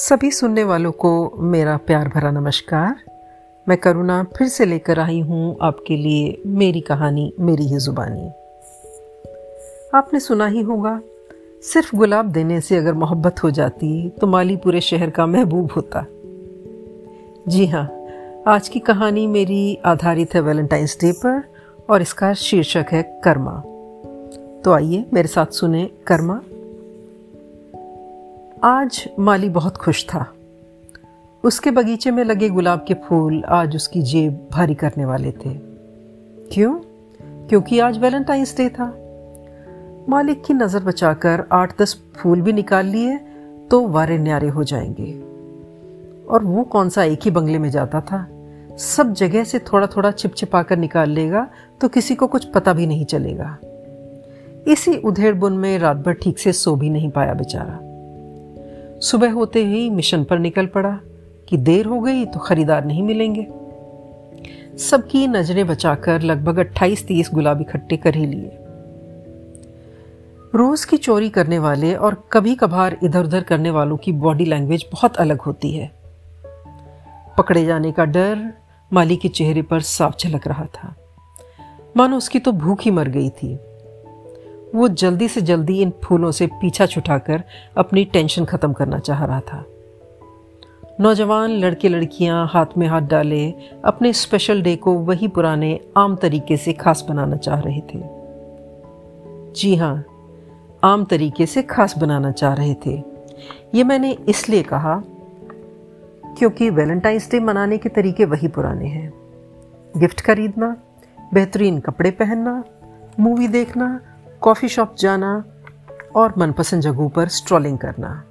सभी सुनने वालों को मेरा प्यार भरा नमस्कार। मैं करुणा फिर से लेकर आई हूँ आपके लिए मेरी कहानी, मेरी ही जुबानी। आपने सुना ही होगा, सिर्फ़ गुलाब देने से अगर मोहब्बत हो जाती तो माली पूरे शहर का महबूब होता। जी हाँ आज की कहानी मेरी आधारित है वैलेंटाइंस डे पर और इसका शीर्षक है कर्मा। तो आइए मेरे साथ सुने कर्मा। आज माली बहुत खुश था। उसके बगीचे में लगे गुलाब के फूल आज उसकी जेब भारी करने वाले थे। क्यों? क्योंकि आज वैलेंटाइंस डे था। मालिक की नज़र बचाकर आठ दस फूल भी निकाल लिए तो वारे न्यारे हो जाएँगे। और वो कौन सा एक ही बंगले में जाता था? सब जगह से थोड़ा थोड़ा छिपा कर निकाल लेगा तो किसी को कुछ पता भी नहीं चलेगा। इसी उधेड़ बुन में रात भर ठीक से सो भी नहीं पाया बेचारा। सुबह होते ही मिशन पर निकल पड़ा कि देर हो गई तो खरीदार नहीं मिलेंगे। सबकी नज़रें बचाकर लगभग अट्ठाईस तीस गुलाब इकट्ठे कर ही लिए। रोज की चोरी करने वाले और कभी कभार इधर उधर करने वालों की बॉडी लैंग्वेज बहुत अलग होती है। पकड़े जाने का डर माली के चेहरे पर साफ़ झलक रहा था। मानो उसकी तो भूख ही मर गई थी। वो जल्दी से जल्दी इन फूलों से पीछा छुटाकर अपनी टेंशन खत्म करना चाह रहा था। नौजवान लड़के लड़कियाँ हाथ में हाथ डाले, अपने स्पेशल डे को वही पुराने, आम तरीके से खास बनाना चाह रहे थे। जी हाँ आम तरीके से खास बनाना चाह रहे थे। ये मैंने इसलिए कहा क्योंकि वैलेंटाइंस डे मनाने के तरीके वही पुराने हैं। गिफ्ट खरीदना, बेहतरीन कपड़े पहनना मूवी देखना कॉफ़ी शॉप जाना और मनपसंद जगहों पर स्ट्रॉलिंग करना।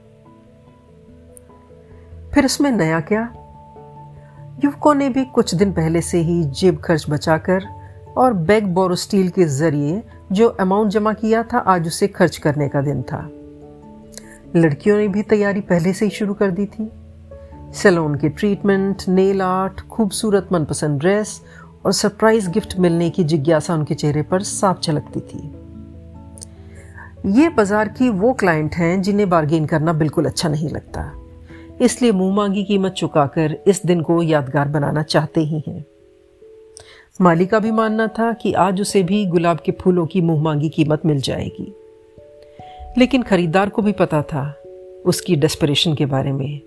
फिर उसमें नया क्या? युवकों ने भी कुछ दिन पहले से ही जेब खर्च बचाकर और बैग बोरो स्टील के ज़रिए जो अमाउंट जमा किया था, आज उसे खर्च करने का दिन था। लड़कियों ने भी तैयारी पहले से ही शुरू कर दी थी। सैलून के ट्रीटमेंट, नेल आर्ट, खूबसूरत मनपसंद ड्रेस और सरप्राइज़ गिफ्ट मिलने की जिज्ञासा उनके चेहरे पर साफ़ झलकती थी। ये बाज़ार की वो क्लाइंट हैं जिन्हें बार्गेन करना बिल्कुल अच्छा नहीं लगता। इसलिए मुँह मांगी कीमत चुकाकर इस दिन को यादगार बनाना चाहते ही हैं। माली का भी मानना था कि आज उसे भी गुलाब के फूलों की मुँह मांगी कीमत मिल जाएगी। लेकिन खरीदार को भी पता था उसकी डेस्परेशन के बारे में।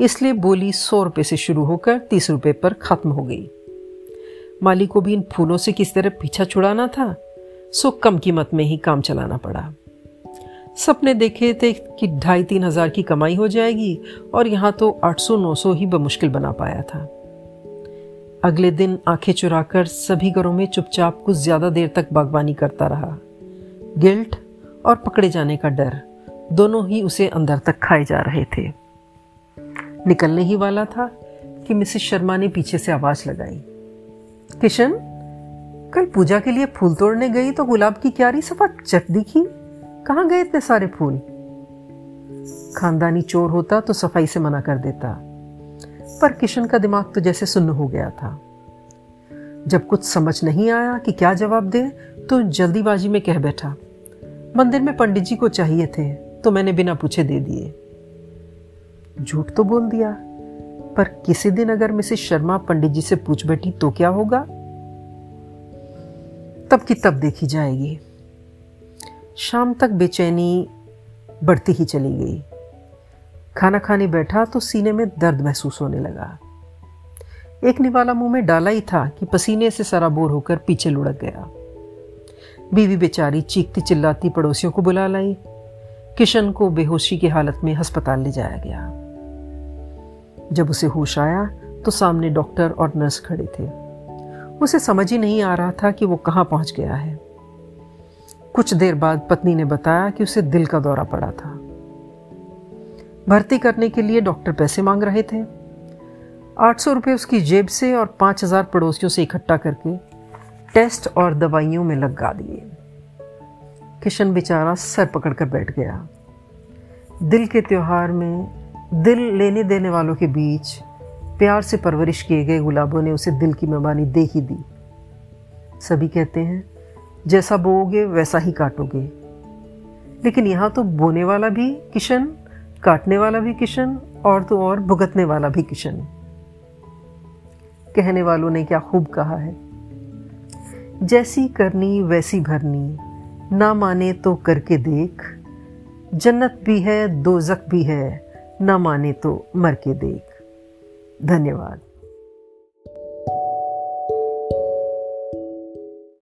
इसलिए बोली सौ रुपए से शुरू होकर तीस रुपए पर खत्म हो गई। माली को भी इन फूलों से किस तरह पीछा छुड़ाना था, सो कम कीमत में ही काम चलाना पड़ा। सपने देखे थे कि ढाई तीन हज़ार की कमाई हो जाएगी और यहाँ तो आठ सौ, नौ सौ ही बमुश्किल बना पाया था। अगले दिन आँखें चुराकर सभी घरों में चुपचाप कुछ ज़्यादा देर तक बागवानी करता रहा। गिल्ट और पकड़े जाने का डर, दोनों ही उसे अंदर तक खाए जा रहे थे। निकलने ही वाला था कि मिसेस शर्मा ने पीछे से आवाज़ लगाई। किशन, कल पूजा के लिए फूल तोड़ने गई तो गुलाब की क्यारी सफ़ा चट दिखी। कहाँ गए इतने सारे फूल? खानदानी चोर होता तो सफ़ाई से मना कर देता। पर किशन का दिमाग तो जैसे सुन्न हो गया था। जब कुछ समझ नहीं आया कि क्या जवाब दे तो जल्दीबाजी में कह बैठा, मंदिर में पंडित जी को चाहिए थे तो मैंने बिना पूछे दे दिए। झूठ तो बोल दिया, पर किसी दिन अगर मिसेस शर्मा पंडित जी से पूछ बैठी तो क्या होगा? तब की तब देखी जाएगी। शाम तक बेचैनी बढ़ती ही चली गई। खाना खाने बैठा तो सीने में दर्द महसूस होने लगा। एक निवाला मुँह में डाला ही था कि पसीने से सराबोर होकर पीछे लुढ़क गया। बीवी बेचारी चीखती चिल्लाती पड़ोसियों को बुला लाई। किशन को बेहोशी की हालत में अस्पताल ले जाया गया। जब उसे होश आया तो सामने डॉक्टर और नर्स खड़े थे। उसे समझ ही नहीं आ रहा था कि वो कहाँ पहुँच गया है। कुछ देर बाद पत्नी ने बताया कि उसे दिल का दौरा पड़ा था। भर्ती करने के लिए डॉक्टर पैसे मांग रहे थे। आठ सौ उसकी जेब से और पाँच हज़ार पड़ोसियों से इकट्ठा करके टेस्ट और दवाइयों में लगा दिए। किशन बेचारा सर पकड़कर बैठ गया। दिल के त्योहार में दिल लेने देने वालों के बीच प्यार से परवरिश किए गए गुलाबों ने उसे दिल की मेहमानी दे ही दी। सभी कहते हैं जैसा बोओगे, वैसा ही काटोगे। लेकिन यहाँ तो बोने वाला भी किशन, काटने वाला भी किशन, और तो और भुगतने वाला भी किशन। कहने वालों ने क्या खूब कहा है? जैसी करनी, वैसी भरनी। ना माने तो करके देख। जन्नत भी है दोजक भी है। ना माने तो मर के देख। धन्यवाद।